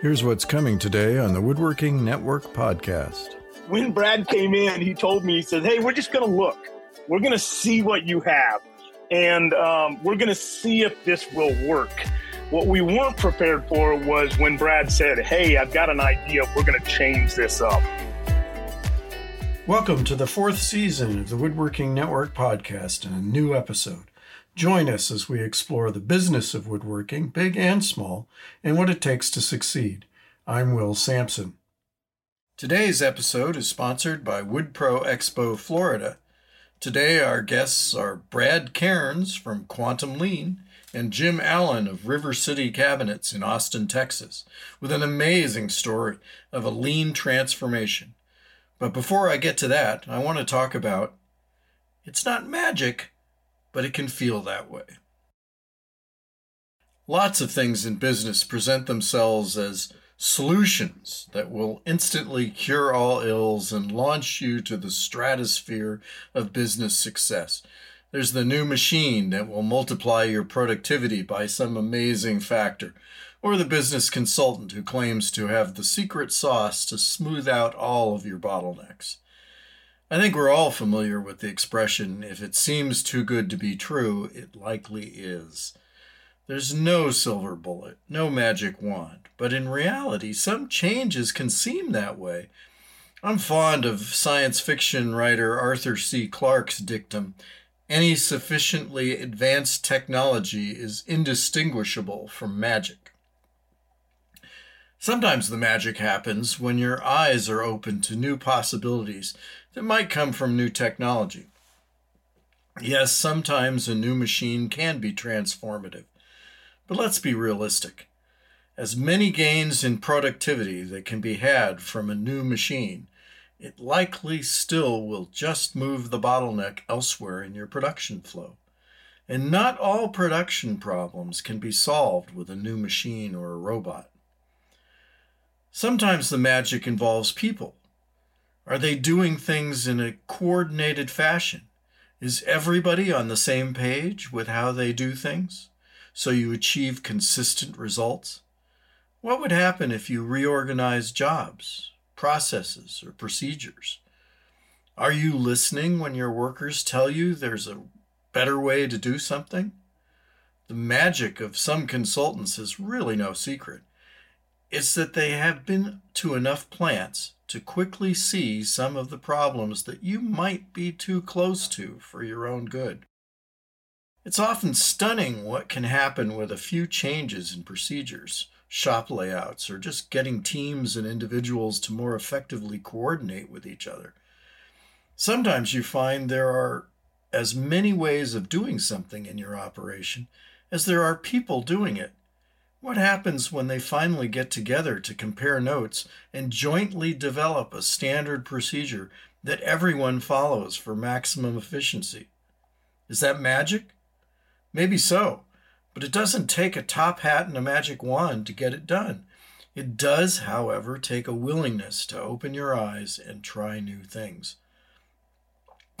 Here's what's coming today on the Woodworking Network podcast. When Brad came in, he told me, he said, Hey, we're just going to look. We're going to see what you have. And um, we're going to see if this will work. What we weren't prepared for was when Brad said, Hey, I've got an idea. We're going to change this up. Welcome to the fourth season of the Woodworking Network podcast and a new episode. Join us as we explore the business of woodworking, big and small, and what it takes to succeed. I'm Will Sampson. Today's episode is sponsored by WoodPro Expo Florida. Today, our guests are Brad Cairns from Quantum Lean and Jim Allen of River City Cabinets in Austin, Texas, with an amazing story of a lean transformation. But before I get to that, I want to talk about it's not magic, but it can feel that way. Lots of things in business present themselves as solutions that will instantly cure all ills and launch you to the stratosphere of business success. There's the new machine that will multiply your productivity by some amazing factor, or the business consultant who claims to have the secret sauce to smooth out all of your bottlenecks. I think we're all familiar with the expression if it seems too good to be true, it likely is. There's no silver bullet, no magic wand, but in reality, some changes can seem that way. I'm fond of science fiction writer Arthur C. Clarke's dictum any sufficiently advanced technology is indistinguishable from magic. Sometimes the magic happens when your eyes are open to new possibilities that might come from new technology. Yes, sometimes a new machine can be transformative, but let's be realistic. As many gains in productivity that can be had from a new machine, it likely still will just move the bottleneck elsewhere in your production flow. And not all production problems can be solved with a new machine or a robot. Sometimes the magic involves people. Are they doing things in a coordinated fashion? Is everybody on the same page with how they do things so you achieve consistent results? What would happen if you reorganize jobs, processes, or procedures? Are you listening when your workers tell you there's a better way to do something? The magic of some consultants is really no secret. It's that they have been to enough plants to quickly see some of the problems that you might be too close to for your own good. It's often stunning what can happen with a few changes in procedures, shop layouts, or just getting teams and individuals to more effectively coordinate with each other. Sometimes you find there are as many ways of doing something in your operation as there are people doing it. What happens when they finally get together to compare notes and jointly develop a standard procedure that everyone follows for maximum efficiency? Is that magic? Maybe so, but it doesn't take a top hat and a magic wand to get it done. It does, however, take a willingness to open your eyes and try new things.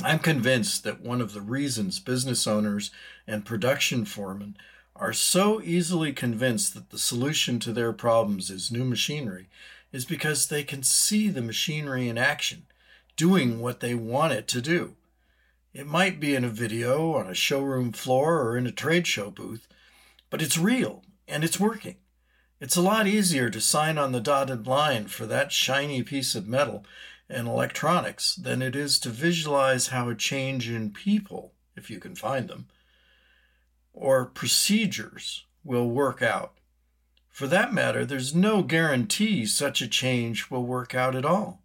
I'm convinced that one of the reasons business owners and production foremen are so easily convinced that the solution to their problems is new machinery is because they can see the machinery in action, doing what they want it to do. It might be in a video, on a showroom floor, or in a trade show booth, but it's real and it's working. It's a lot easier to sign on the dotted line for that shiny piece of metal and electronics than it is to visualize how a change in people, if you can find them, or procedures will work out. For that matter, there's no guarantee such a change will work out at all.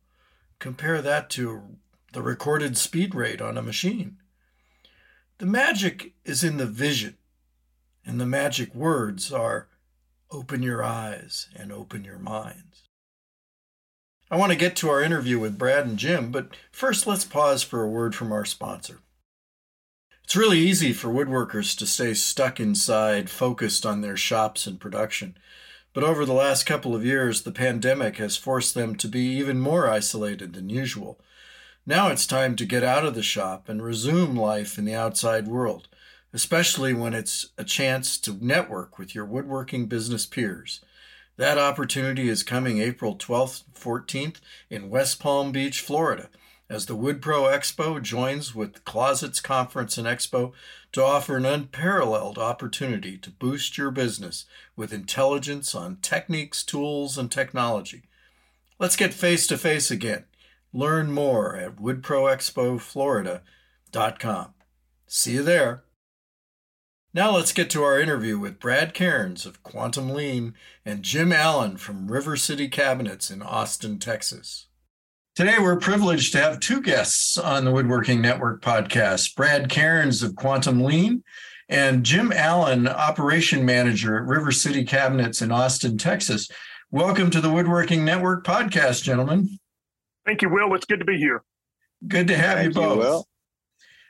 Compare that to the recorded speed rate on a machine. The magic is in the vision, and the magic words are open your eyes and open your minds. I want to get to our interview with Brad and Jim, but first let's pause for a word from our sponsor. It's really easy for woodworkers to stay stuck inside, focused on their shops and production. But over the last couple of years, the pandemic has forced them to be even more isolated than usual. Now it's time to get out of the shop and resume life in the outside world, especially when it's a chance to network with your woodworking business peers. That opportunity is coming April 12th, 14th in West Palm Beach, Florida, as the WoodPro Expo joins with Closets Conference and Expo to offer an unparalleled opportunity to boost your business with intelligence on techniques, tools, and technology. Let's get face to face again. Learn more at woodproexpoflorida.com. See you there. Now let's get to our interview with Brad Cairns of Quantum Lean and Jim Allen from River City Cabinets in Austin, Texas. Today, we're privileged to have two guests on the Woodworking Network podcast Brad Cairns of Quantum Lean and Jim Allen, Operation Manager at River City Cabinets in Austin, Texas. Welcome to the Woodworking Network podcast, gentlemen. Thank you, Will. It's good to be here. Good to have Thank you both. You, Will.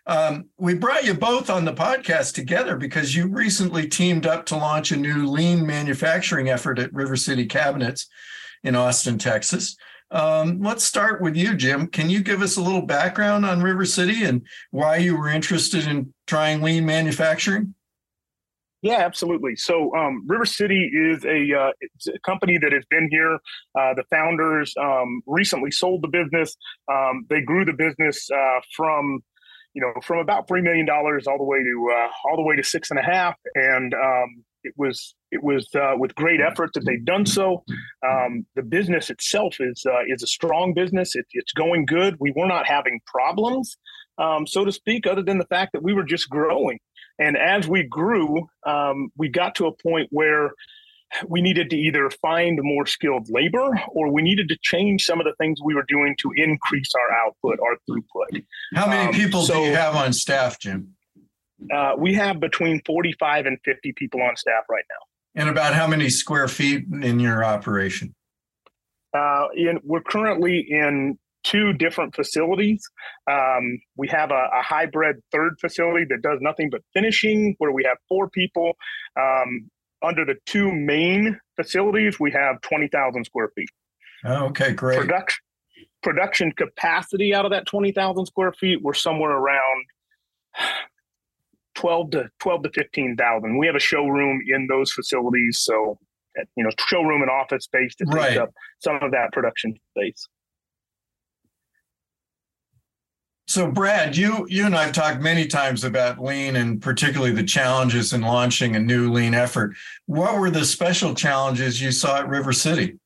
Um, we brought you both on the podcast together because you recently teamed up to launch a new lean manufacturing effort at River City Cabinets in Austin, Texas. Um, let's start with you, Jim. Can you give us a little background on River City and why you were interested in trying lean manufacturing? Yeah, absolutely. So, um, River City is a, uh, a, company that has been here. Uh, the founders um, recently sold the business. Um, they grew the business uh, from you know, from about three million dollars all the way to uh, all the way to six and a half, and um, it was it was uh, with great effort that they've done so. Um, the business itself is uh, is a strong business. It, it's going good. We were not having problems, um, so to speak, other than the fact that we were just growing. And as we grew, um, we got to a point where we needed to either find more skilled labor or we needed to change some of the things we were doing to increase our output, our throughput. How many um, people so, do you have on staff, Jim? Uh, we have between 45 and 50 people on staff right now. And about how many square feet in your operation? Uh, in, we're currently in two different facilities. Um, we have a, a, hybrid third facility that does nothing but finishing, where we have four people. Um, under the two main facilities, we have 20,000 square feet. Oh, okay, great. Production, production capacity out of that 20,000 square feet, we're somewhere around 12 to 12 to 15,000. We have a showroom in those facilities. So, you know, showroom and office space to take right. up some of that production space. So, Brad, you you and I've talked many times about lean and particularly the challenges in launching a new lean effort. What were the special challenges you saw at River City?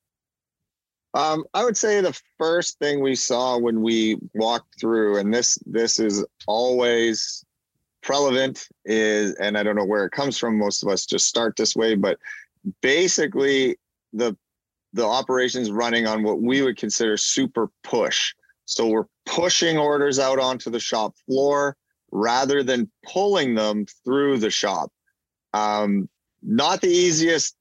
Um, I would say the first thing we saw when we walked through, and this this is always prevalent, is and I don't know where it comes from. Most of us just start this way, but basically the the operations running on what we would consider super push. So we're pushing orders out onto the shop floor rather than pulling them through the shop. Um, not the easiest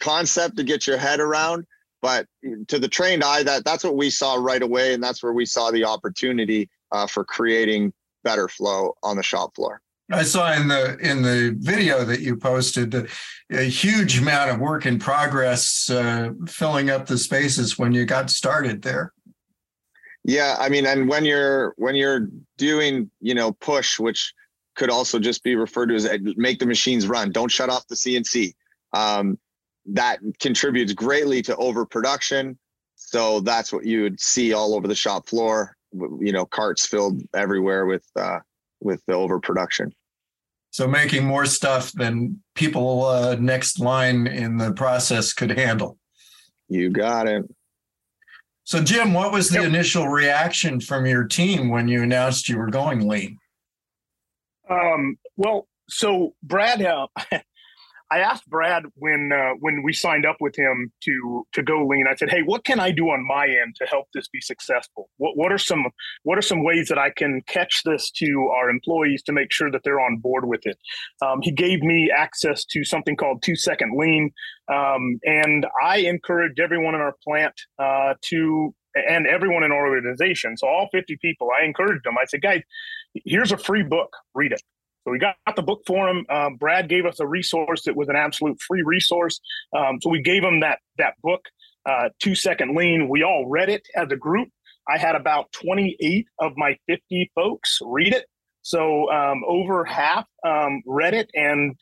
concept to get your head around, but to the trained eye, that that's what we saw right away, and that's where we saw the opportunity uh, for creating better flow on the shop floor. I saw in the in the video that you posted a huge amount of work in progress, uh, filling up the spaces when you got started there. Yeah, I mean, and when you're when you're doing, you know, push, which could also just be referred to as make the machines run, don't shut off the CNC. Um, that contributes greatly to overproduction. So that's what you would see all over the shop floor. You know, carts filled everywhere with uh, with the overproduction. So making more stuff than people uh, next line in the process could handle. You got it. So, Jim, what was the yep. initial reaction from your team when you announced you were going lean? Um, well, so Brad, uh, I asked Brad when uh, when we signed up with him to to go lean. I said, "Hey, what can I do on my end to help this be successful? What what are some what are some ways that I can catch this to our employees to make sure that they're on board with it?" Um, he gave me access to something called Two Second Lean, um, and I encouraged everyone in our plant uh, to and everyone in our organization. So all 50 people, I encouraged them. I said, "Guys, here's a free book. Read it." So we got the book for him. Um, Brad gave us a resource that was an absolute free resource. Um, so we gave him that that book, uh, Two Second Lean. We all read it as a group. I had about 28 of my 50 folks read it. So um, over half um, read it, and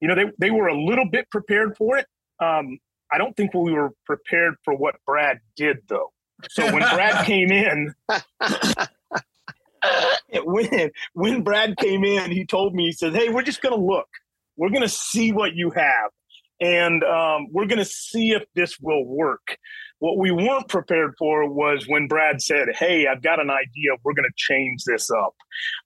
you know they they were a little bit prepared for it. Um, I don't think we were prepared for what Brad did, though. So when Brad came in, when when Brad came in, he told me he said, "Hey, we're just going to look. We're going to see what you have, and um, we're going to see if this will work." What we weren't prepared for was when Brad said, Hey, I've got an idea. We're going to change this up.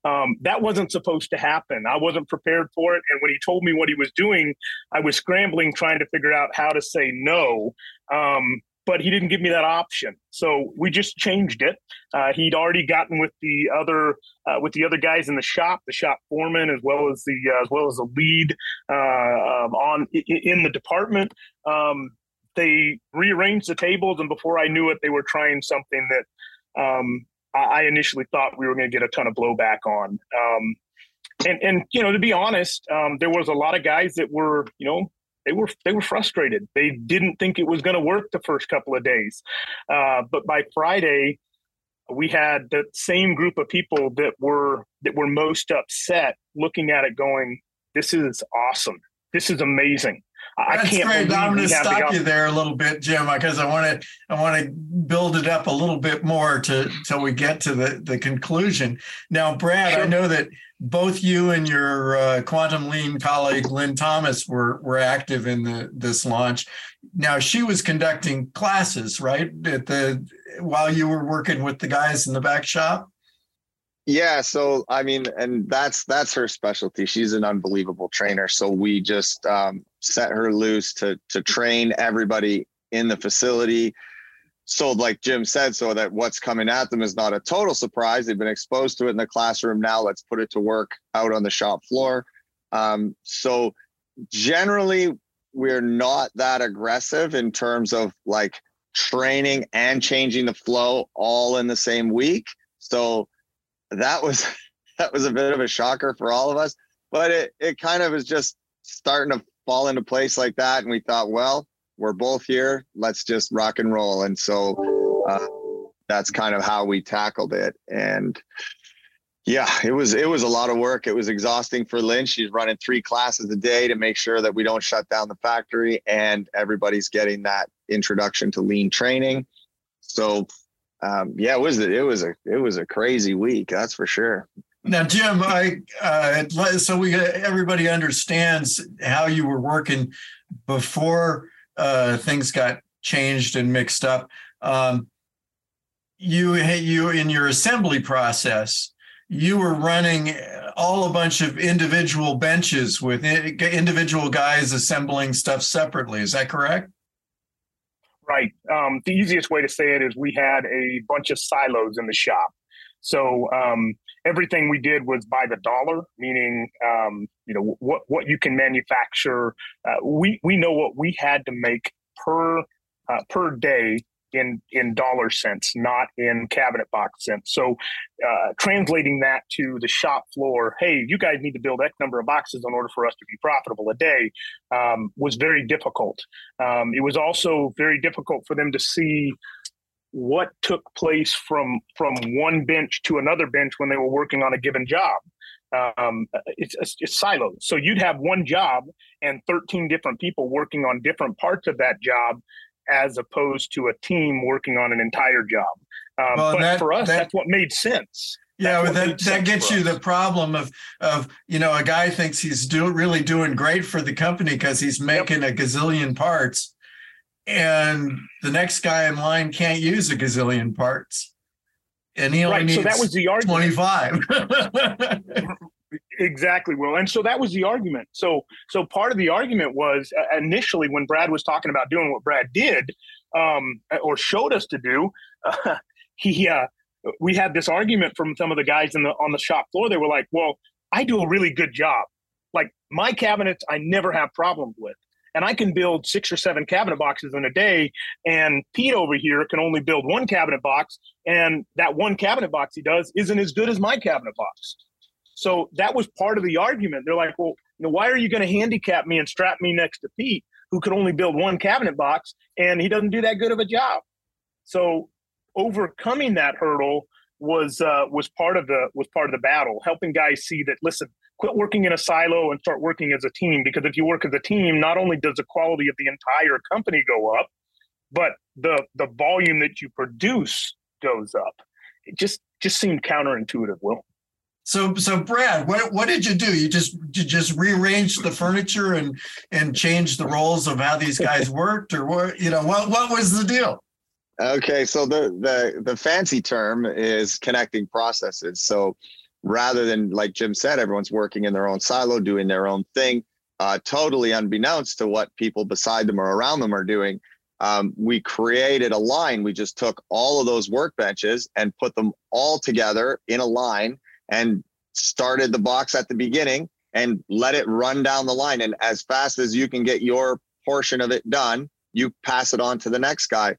Um, that wasn't supposed to happen. I wasn't prepared for it. And when he told me what he was doing, I was scrambling trying to figure out how to say no. Um, but he didn't give me that option. So we just changed it. Uh, he'd already gotten with the other uh, with the other guys in the shop, the shop foreman, as well as the uh, as well as the lead uh, um, on in the department. Um, they rearranged the tables, and before I knew it, they were trying something that um, I, initially thought we were going to get a ton of blowback on. Um, and and you know, to be honest, um, there was a lot of guys that were you know they were they were frustrated. They didn't think it was going to work the first couple of days, uh, but by Friday, we had the same group of people that were that were most upset, looking at it, going, "This is awesome. This is amazing." I That's can't great. I'm going to stop you there a little bit, Jim, because I want to I want to build it up a little bit more to till we get to the the conclusion. Now, Brad, sure. I know that both you and your uh, quantum lean colleague Lynn Thomas were were active in the this launch. Now, she was conducting classes, right, at the while you were working with the guys in the back shop. Yeah, so I mean, and that's that's her specialty. She's an unbelievable trainer. So we just um, set her loose to to train everybody in the facility. So, like Jim said, so that what's coming at them is not a total surprise. They've been exposed to it in the classroom. Now, let's put it to work out on the shop floor. Um, so, generally, we're not that aggressive in terms of like training and changing the flow all in the same week. So that was that was a bit of a shocker for all of us. But it it kind of is just starting to fall into place like that, and we thought, well, we're both here. Let's just rock and roll. And so uh, that's kind of how we tackled it. And yeah, it was it was a lot of work. It was exhausting for Lynn. She's running three classes a day to make sure that we don't shut down the factory and everybody's getting that introduction to lean training. So um, yeah, it was it was a it was a crazy week. That's for sure. Now, Jim, I uh, so we everybody understands how you were working before uh, things got changed and mixed up. Um, you you in your assembly process, you were running all a bunch of individual benches with individual guys assembling stuff separately. Is that correct? Right. Um, the easiest way to say it is we had a bunch of silos in the shop. So um, everything we did was by the dollar, meaning um, you know what what you can manufacture. Uh, we we know what we had to make per uh, per day in in dollar sense, not in cabinet box sense. So, uh, translating that to the shop floor, hey, you guys need to build X number of boxes in order for us to be profitable a day, um, was very difficult. Um, it was also very difficult for them to see what took place from from one bench to another bench when they were working on a given job. Um, it's, it's silos. So you'd have one job and 13 different people working on different parts of that job as opposed to a team working on an entire job. Um, well, but that, for us, that, that's what made sense. Yeah, well, that that gets you the problem of of you know a guy thinks he's doing really doing great for the company because he's making yep. a gazillion parts, and the next guy in line can't use a gazillion parts, and he only right, needs so that was the argument. twenty five. Exactly, Will. And so that was the argument. So so part of the argument was uh, initially when Brad was talking about doing what Brad did um, or showed us to do, uh, he uh, we had this argument from some of the guys in the on the shop floor. They were like, "Well, I do a really good job. Like my cabinets, I never have problems with." and I can build six or seven cabinet boxes in a day. And Pete over here can only build one cabinet box, and that one cabinet box he does isn't as good as my cabinet box. So that was part of the argument. They're like, well, you know, why are you going to handicap me and strap me next to Pete, who could only build one cabinet box and he doesn't do that good of a job? So overcoming that hurdle was uh, was part of the was part of the battle, helping guys see that listen, quit working in a silo and start working as a team. Because if you work as a team, not only does the quality of the entire company go up, but the the volume that you produce goes up. It just just seemed counterintuitive, Will. So, so Brad, what what did you do? You just you just rearranged the furniture and and changed the roles of how these guys worked, or what? You know, what what was the deal? Okay, so the the the fancy term is connecting processes. So rather than like Jim said, everyone's working in their own silo, doing their own thing, uh, totally unbeknownst to what people beside them or around them are doing. Um, we created a line. We just took all of those workbenches and put them all together in a line and started the box at the beginning and let it run down the line. And as fast as you can get your portion of it done, you pass it on to the next guy.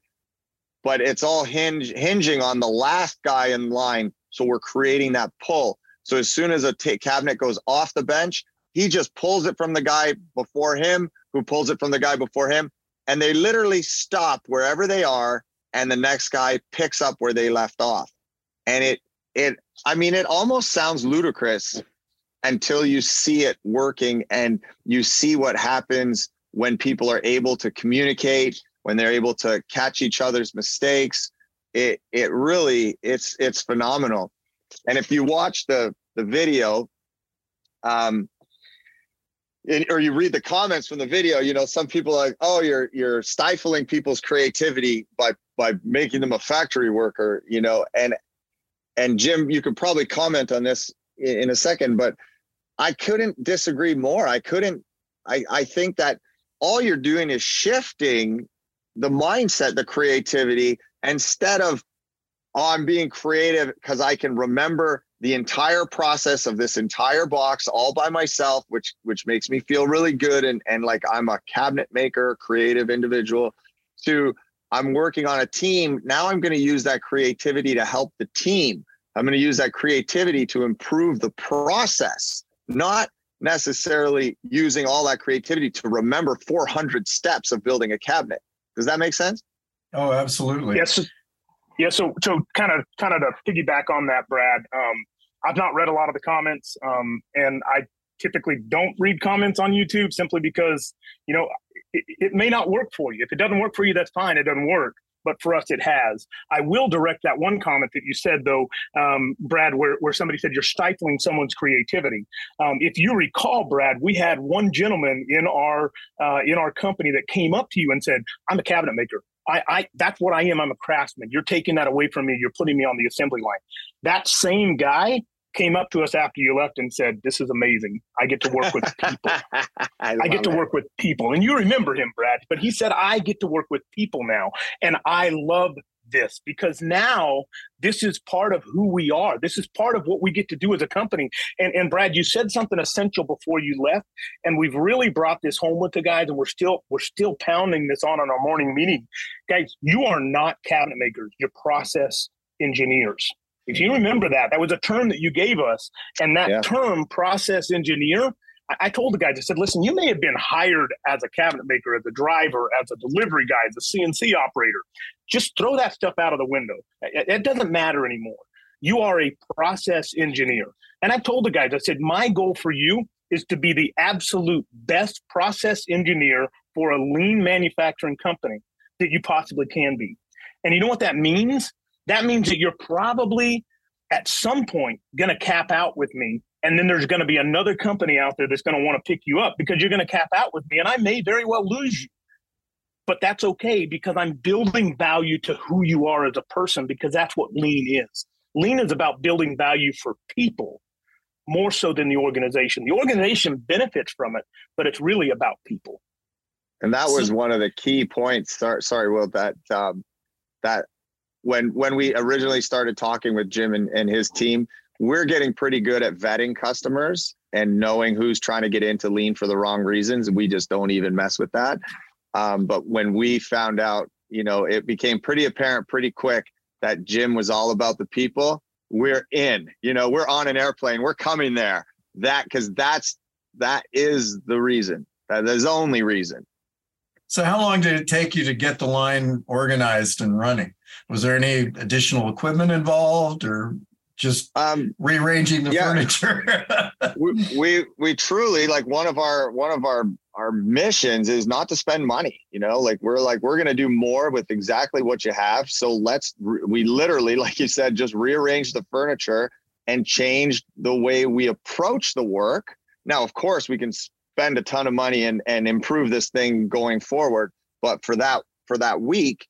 But it's all hinge, hinging on the last guy in line. So we're creating that pull. So as soon as a t- cabinet goes off the bench, he just pulls it from the guy before him, who pulls it from the guy before him. And they literally stop wherever they are. And the next guy picks up where they left off. And it it i mean it almost sounds ludicrous until you see it working and you see what happens when people are able to communicate when they're able to catch each other's mistakes. It it really it's it's phenomenal. And if you watch the the video um or you read the comments from the video you know some people are like oh you're you're stifling people's creativity by by making them a factory worker you know and and Jim, you could probably comment on this in, a second, but I couldn't disagree more. I couldn't. I, I think that all you're doing is shifting the mindset, the creativity, instead of, oh, I'm being creative because I can remember the entire process of this entire box all by myself, which which makes me feel really good and and like I'm a cabinet maker, creative individual. To I'm working on a team. Now I'm going to use that creativity to help the team. I'm going to use that creativity to improve the process, not necessarily using all that creativity to remember 400 steps of building a cabinet. Does that make sense? Oh, absolutely. Yes. Yeah. So, so kind of, kind of to piggyback on that, Brad. Um, I've not read a lot of the comments, um, and I typically don't read comments on YouTube simply because you know it, it, may not work for you. If it doesn't work for you, that's fine. It doesn't work. But for us, it has. I will direct that one comment that you said, though, um, Brad, where, where somebody said you're stifling someone's creativity. Um, if you recall, Brad, we had one gentleman in our uh, in our company that came up to you and said, "I'm a cabinet maker. I, I that's what I am. I'm a craftsman. You're taking that away from me. You're putting me on the assembly line." That same guy came up to us after you left and said, "This is amazing. I get to work with people. I, I, get to it. work with people." And you remember him, Brad, but he said, "I get to work with people now, and I love this because now this is part of who we are. This is part of what we get to do as a company." And and Brad, you said something essential before you left, and we've really brought this home with the guys, and we're still we're still pounding this on in our morning meeting, guys. You are not cabinet makers. You're process engineers. If you remember that, that was a term that you gave us. And that yeah. term, process engineer, I, told the guys, I said, listen, you may have been hired as a cabinet maker, as a driver, as a delivery guy, as a CNC operator. Just throw that stuff out of the window. It, it doesn't matter anymore. You are a process engineer. And I told the guys, I said, my goal for you is to be the absolute best process engineer for a lean manufacturing company that you possibly can be. And you know what that means? That means that you're probably at some point going to cap out with me. And then there's going to be another company out there that's going to want to pick you up because you're going to cap out with me. And I may very well lose you. But that's okay because I'm building value to who you are as a person because that's what lean is. Lean is about building value for people more so than the organization. The organization benefits from it, but it's really about people. And that was one of the key points. Sorry, sorry Will, that um, that when when we originally started talking with Jim and, and his team, we're getting pretty good at vetting customers and knowing who's trying to get into lean for the wrong reasons. We just don't even mess with that. Um, but when we found out, you know, it became pretty apparent pretty quick that Jim was all about the people. We're in, you know, we're on an airplane, we're coming there. That because that's that is the reason. That is the only reason. So, how long did it take you to get the line organized and running? Was there any additional equipment involved, or just um, rearranging the yeah. furniture. we, we we truly like one of our one of our our missions is not to spend money. You know, like we're like we're gonna do more with exactly what you have. So let's we literally, like you said, just rearrange the furniture and change the way we approach the work. Now, of course, we can spend a ton of money and and improve this thing going forward. But for that for that week,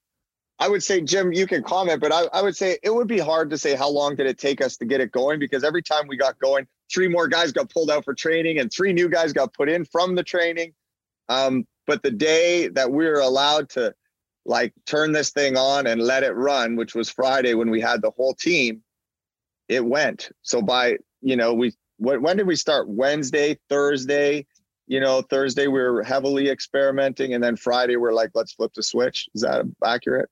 I would say, Jim, you can comment, but I, I, would say it would be hard to say how long did it take us to get it going because every time we got going, three more guys got pulled out for training and three new guys got put in from the training. Um, but the day that we were allowed to like turn this thing on and let it run, which was Friday when we had the whole team, it went. So by, you know, we, when did we start? Wednesday, Thursday, you know, Thursday we were heavily experimenting, and then Friday we're like, let's flip the switch. Is that accurate?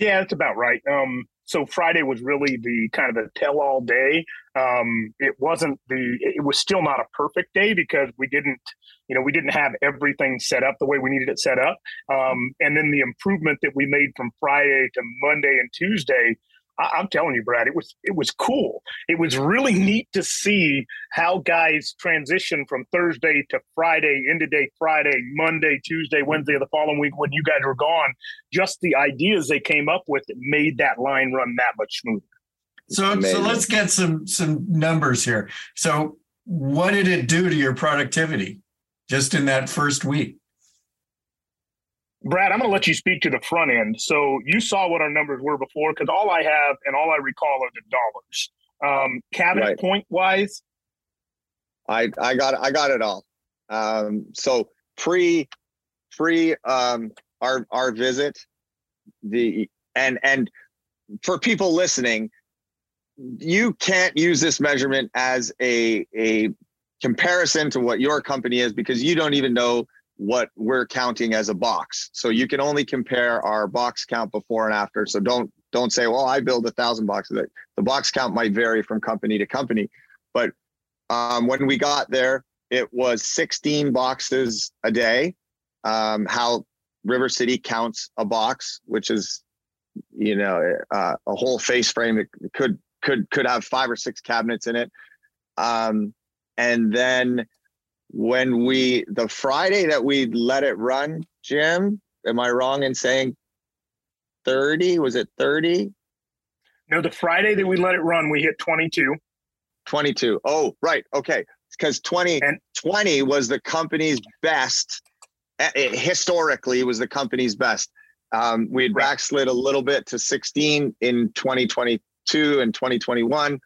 Yeah, that's about right. Um, so Friday was really the kind of the tell-all day. Um, it wasn't the. It was still not a perfect day because we didn't, you know, we didn't have everything set up the way we needed it set up. Um, and then the improvement that we made from Friday to Monday and Tuesday I, am telling you, Brad, it was it was cool. It was really neat to see how guys transition from Thursday to Friday, into day Friday, Monday, Tuesday, Wednesday of the following week when you guys were gone. Just the ideas they came up with that made that line run that much smoother. So, so let's get some some numbers here. So, what did it do to your productivity just in that first week? Brad, I'm going to let you speak to the front end. So you saw what our numbers were before, because all I have and all I recall are the dollars. Um, cabinet right. point wise, I I got I got it all. Um, so pre pre um, our our visit, the and and for people listening, you can't use this measurement as a a comparison to what your company is because you don't even know what we're counting as a box. So you can only compare our box count before and after. So don't don't say, well, I build a thousand boxes. The box count might vary from company to company, but um, when we got there, it was 16 boxes a day. Um, how River City counts a box, which is, you know, uh, a whole face frame. It could could could have five or six cabinets in it. Um, and then when we the Friday that we let it run, Jim, am I wrong in saying 30? Was it 30? No, the Friday that we let it run, we hit 22. 22. Oh, right. Okay. Because 20 and 20 was the company's best. It, historically, was the company's best. Um, we had right. backslid a little bit to 16 in 2022 and 2021.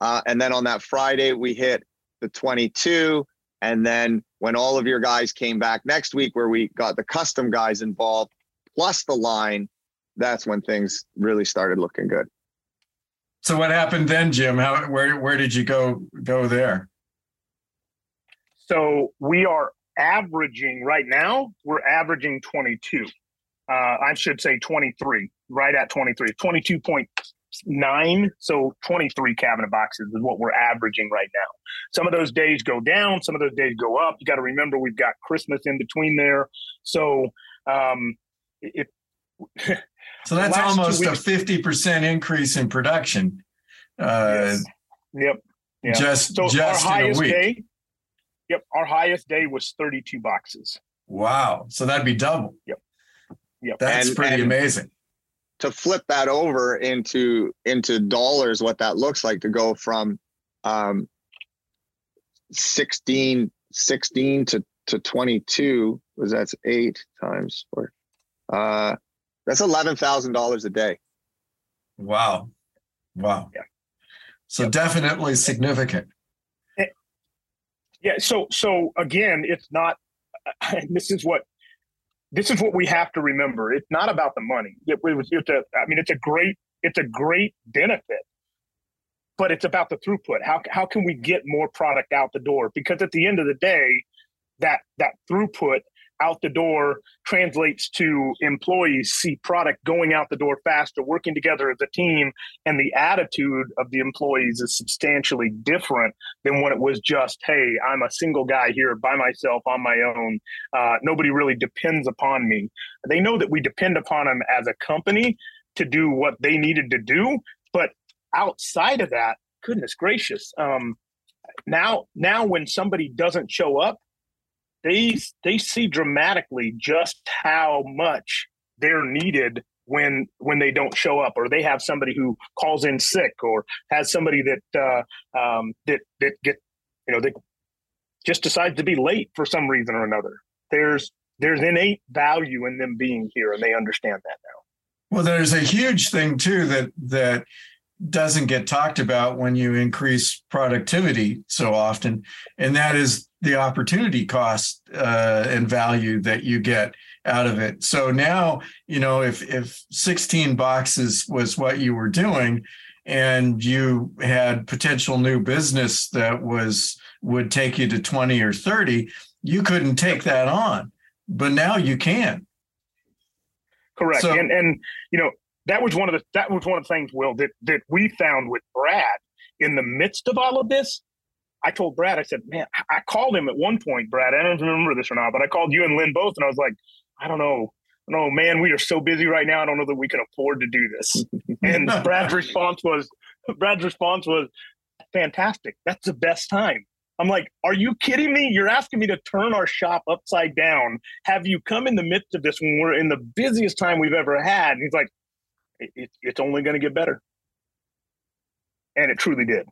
Uh, and then on that Friday, we hit the 22. And then when all of your guys came back next week, where we got the custom guys involved, plus the line, that's when things really started looking good. So what happened then, Jim? How where where did you go go there? So we are averaging right now. We're averaging 22. Uh, I should say 23, right at 23, 22 point nine, so 23 cabinet boxes is what we're averaging right now. Some of those days go down, some of those days go up. You got to remember we've got Christmas in between there. So, um, if so that's almost weeks, a 50% increase in production. Uh, yes. Yep. Yeah. Just, so just our highest day. Yep. Our highest day was 32 boxes. Wow. So that'd be double. Yep. Yep. That's and, pretty and, amazing to flip that over into into dollars, what that looks like to go from um, 16, 16 to, to 22 was that's eight times four. Uh, that's $11,000 a day. Wow. Wow. Yeah. So yep. definitely significant. Yeah. So, so again, it's not, And this is what this is what we have to remember. It's not about the money. It, it was, it's a, I mean, it's a great, it's a great benefit, but it's about the throughput. How, how can we get more product out the door? Because at the end of the day, that, that throughput out the door translates to employees see product going out the door faster, working together as a team, and the attitude of the employees is substantially different than when it was just, hey, I'm a single guy here by myself on my own. Uh, nobody really depends upon me. They know that we depend upon them as a company to do what they needed to do, but outside of that, goodness gracious, um, now now when somebody doesn't show up, they they see dramatically just how much they're needed when when they don't show up or they have somebody who calls in sick or has somebody that uh, um, that that get you know that just decides to be late for some reason or another. There's there's innate value in them being here and they understand that now. Well there's a huge thing too that that doesn't get talked about when you increase productivity so often and that is the opportunity cost uh, and value that you get out of it. So now, you know, if if 16 boxes was what you were doing and you had potential new business that was would take you to 20 or 30, you couldn't take that on. But now you can. Correct. So, and and you know, that was one of the that was one of the things, Will, that that we found with Brad in the midst of all of this. I told Brad, I said, man, I called him at one point, Brad. I don't remember this or not, but I called you and Lynn both, and I was like, I don't know. No, man, we are so busy right now. I don't know that we can afford to do this. And Brad's response was, Brad's response was, fantastic. That's the best time. I'm like, are you kidding me? You're asking me to turn our shop upside down. Have you come in the midst of this when we're in the busiest time we've ever had? And he's like, it, it, it's only going to get better. And it truly did.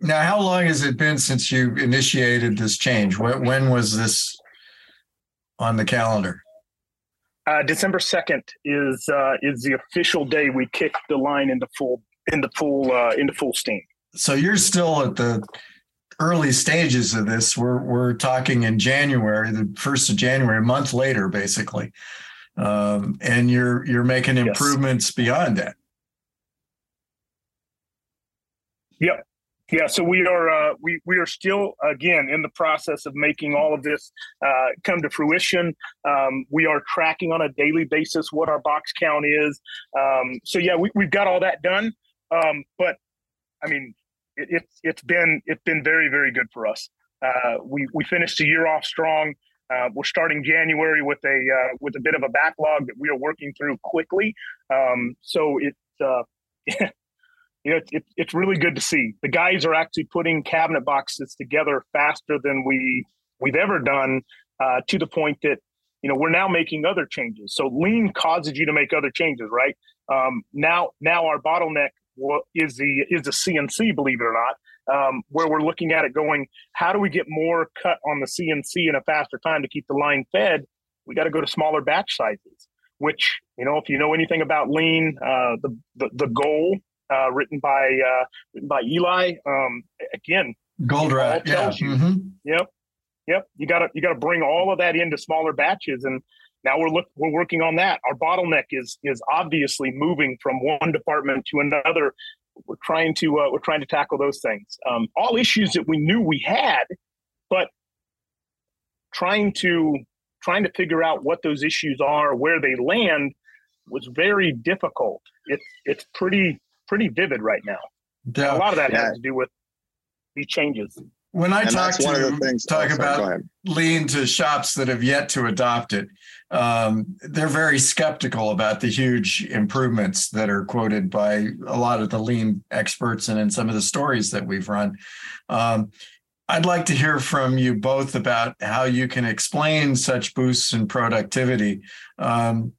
Now, how long has it been since you initiated this change? When, when was this on the calendar? Uh, December second is uh, is the official day we kick the line into full into full uh, into full steam. So you're still at the early stages of this. We're we're talking in January, the first of January, a month later, basically, um, and you're you're making improvements yes. beyond that. Yep, yeah, so we are uh, we we are still again in the process of making all of this uh, come to fruition. Um, we are tracking on a daily basis what our box count is. Um, so yeah, we, we've got all that done. Um, but I mean, it, it's it's been it's been very very good for us. Uh, we we finished the year off strong. Uh, we're starting January with a uh, with a bit of a backlog that we are working through quickly. Um, so it's uh, you know, it's, it's really good to see. The guys are actually putting cabinet boxes together faster than we we've ever done, uh, to the point that you know we're now making other changes. So lean causes you to make other changes, right? Um, now, now our bottleneck is the is the CNC, believe it or not, um, where we're looking at it going. How do we get more cut on the CNC in a faster time to keep the line fed? We got to go to smaller batch sizes. Which you know, if you know anything about lean, uh, the, the the goal uh, written by uh, written by Eli. Um, again, Goldratt. Yeah. You, mm-hmm. Yep. Yep. You got to you got to bring all of that into smaller batches, and now we're look we're working on that. Our bottleneck is is obviously moving from one department to another. We're trying to uh, we're trying to tackle those things. Um, all issues that we knew we had, but trying to trying to figure out what those issues are, where they land, was very difficult. It's it's pretty pretty vivid right now. Yeah. A lot of that yeah. has to do with these changes. When I and talk to one of the things, talk oh, about lean to shops that have yet to adopt it, um, they're very skeptical about the huge improvements that are quoted by a lot of the lean experts and in some of the stories that we've run. Um, I'd like to hear from you both about how you can explain such boosts in productivity. Um,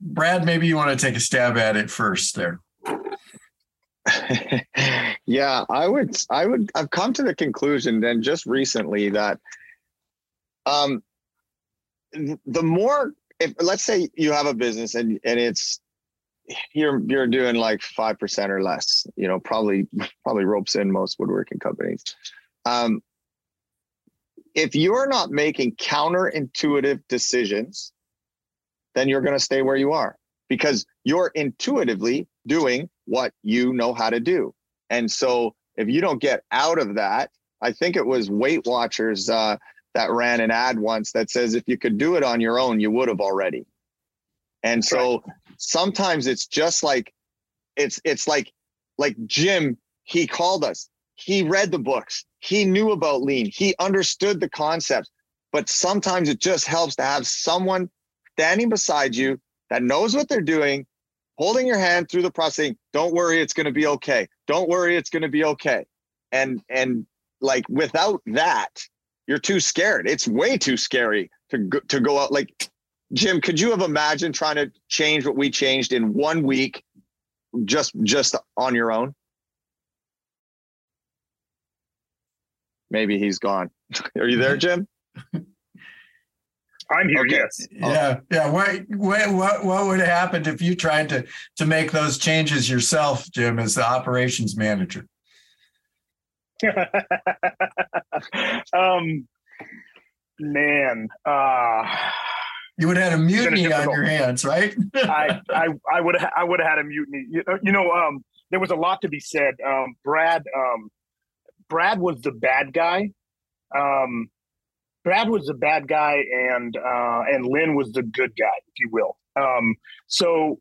Brad, maybe you want to take a stab at it first there. yeah, I would I would I've come to the conclusion then just recently that um the more if let's say you have a business and and it's you're you're doing like five percent or less, you know, probably probably ropes in most woodworking companies. Um if you're not making counterintuitive decisions, then you're going to stay where you are because you're intuitively doing what you know how to do. And so if you don't get out of that, I think it was Weight Watchers uh, that ran an ad once that says if you could do it on your own, you would have already. And so right. sometimes it's just like it's it's like like Jim, he called us. He read the books. He knew about lean. He understood the concepts. But sometimes it just helps to have someone standing beside you that knows what they're doing holding your hand through the process, saying, "Don't worry, it's going to be okay. Don't worry, it's going to be okay." And and like without that, you're too scared. It's way too scary to go, to go out. Like Jim, could you have imagined trying to change what we changed in one week, just just on your own? Maybe he's gone. Are you there, Jim? I'm here. Okay. Yes. Yeah. Yeah. What, what what what would have happened if you tried to to make those changes yourself, Jim, as the operations manager? um, man, uh, you would have had a mutiny on your hands, right? I, I, I would have, I would have had a mutiny. You know, you know, um, there was a lot to be said. Um, Brad, um, Brad was the bad guy. Um, Brad was the bad guy, and uh, and Lynn was the good guy, if you will. Um, so,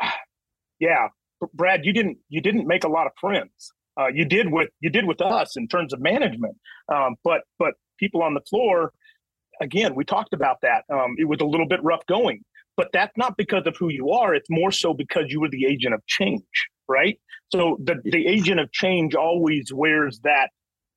yeah, Brad, you didn't you didn't make a lot of friends. Uh, you did with you did with us in terms of management, um, but but people on the floor, again, we talked about that. Um, it was a little bit rough going, but that's not because of who you are. It's more so because you were the agent of change, right? So the the agent of change always wears that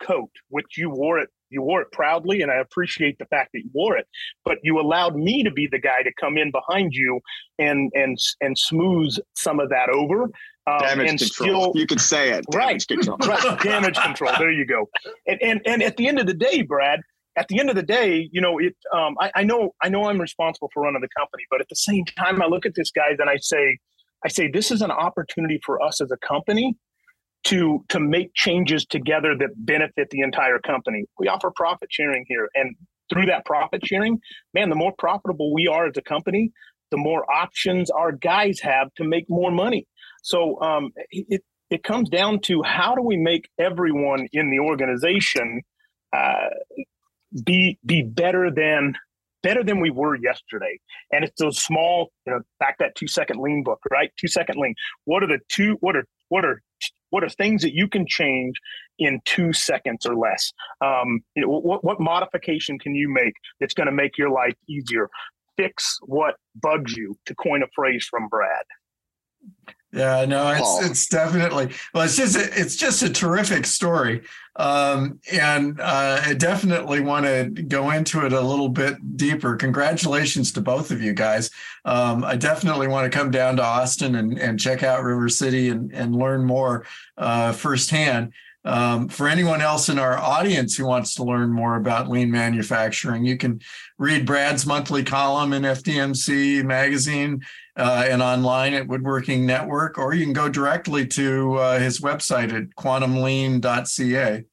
coat, which you wore it you wore it proudly and i appreciate the fact that you wore it but you allowed me to be the guy to come in behind you and and and smooth some of that over um, damage and control. Still, you could say it. Damage right. Control. right. Damage control. There you go. And, and and at the end of the day, Brad, at the end of the day, you know, it. Um, I, I know I know I'm responsible for running the company, but at the same time, I look at this guy and I say, I say this is an opportunity for us as a company to to make changes together that benefit the entire company. We offer profit sharing here, and through that profit sharing, man, the more profitable we are as a company, the more options our guys have to make more money. So um, it it comes down to how do we make everyone in the organization uh, be be better than better than we were yesterday. And it's those small, you know, back that two second lean book, right? Two second lean. What are the two? What are what are what are things that you can change in two seconds or less? Um, you know, what, what modification can you make that's going to make your life easier? Fix what bugs you, to coin a phrase from Brad. Yeah, no, it's oh. it's definitely well. It's just a, it's just a terrific story, um, and uh, I definitely want to go into it a little bit deeper. Congratulations to both of you guys. Um, I definitely want to come down to Austin and, and check out River City and and learn more uh, firsthand. Um, for anyone else in our audience who wants to learn more about lean manufacturing, you can read Brad's monthly column in FDMC magazine uh, and online at Woodworking Network, or you can go directly to uh, his website at quantumlean.ca.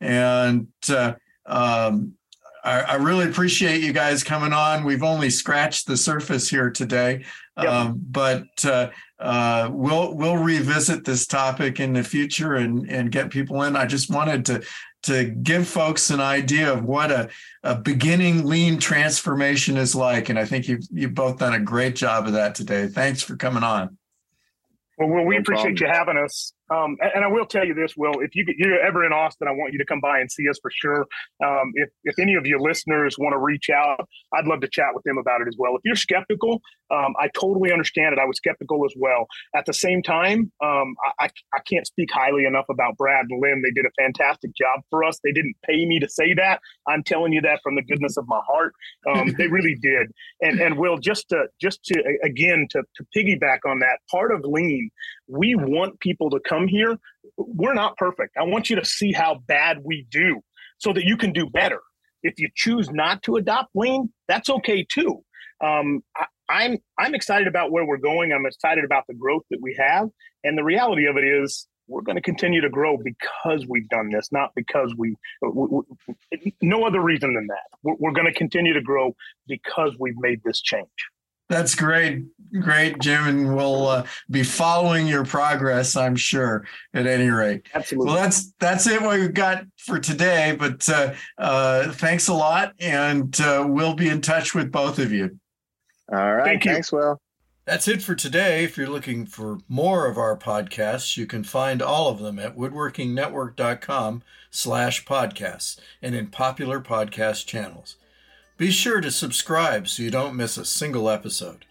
And uh, um, I, I, really appreciate you guys coming on. We've only scratched the surface here today, yep. um, but uh, uh, we'll we'll revisit this topic in the future and and get people in. I just wanted to to give folks an idea of what a, a beginning lean transformation is like, and I think you've you've both done a great job of that today. Thanks for coming on. Well, well we no appreciate problem. you having us. Um, and I will tell you this, Will, if you, you're ever in Austin, I want you to come by and see us for sure. Um, if, if any of your listeners want to reach out, I'd love to chat with them about it as well. If you're skeptical, um, I totally understand it. I was skeptical as well. At the same time, um, I, I can't speak highly enough about Brad and Lynn. They did a fantastic job for us. They didn't pay me to say that. I'm telling you that from the goodness of my heart. Um, they really did. And, and Will, just to, just to, again, to, to piggyback on that, part of lean, we want people to come here. We're not perfect. I want you to see how bad we do so that you can do better. If you choose not to adopt lean, that's okay too. Um, I, I'm I'm excited about where we're going. I'm excited about the growth that we have, and the reality of it is we're going to continue to grow because we've done this, not because we, we, we no other reason than that. We're, we're going to continue to grow because we've made this change. That's great, great, Jim, and we'll uh, be following your progress. I'm sure. At any rate, absolutely. Well, that's that's it. What we've got for today. But uh, uh, thanks a lot, and uh, we'll be in touch with both of you. All right. Thank thanks, Will. That's it for today. If you're looking for more of our podcasts, you can find all of them at woodworkingnetwork.com slash podcasts and in popular podcast channels. Be sure to subscribe so you don't miss a single episode.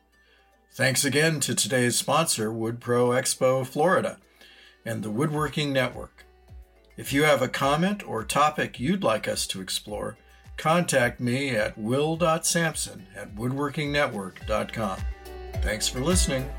Thanks again to today's sponsor, Wood Pro Expo Florida, and the Woodworking Network. If you have a comment or topic you'd like us to explore, contact me at will.sampson at woodworkingnetwork.com. Thanks for listening.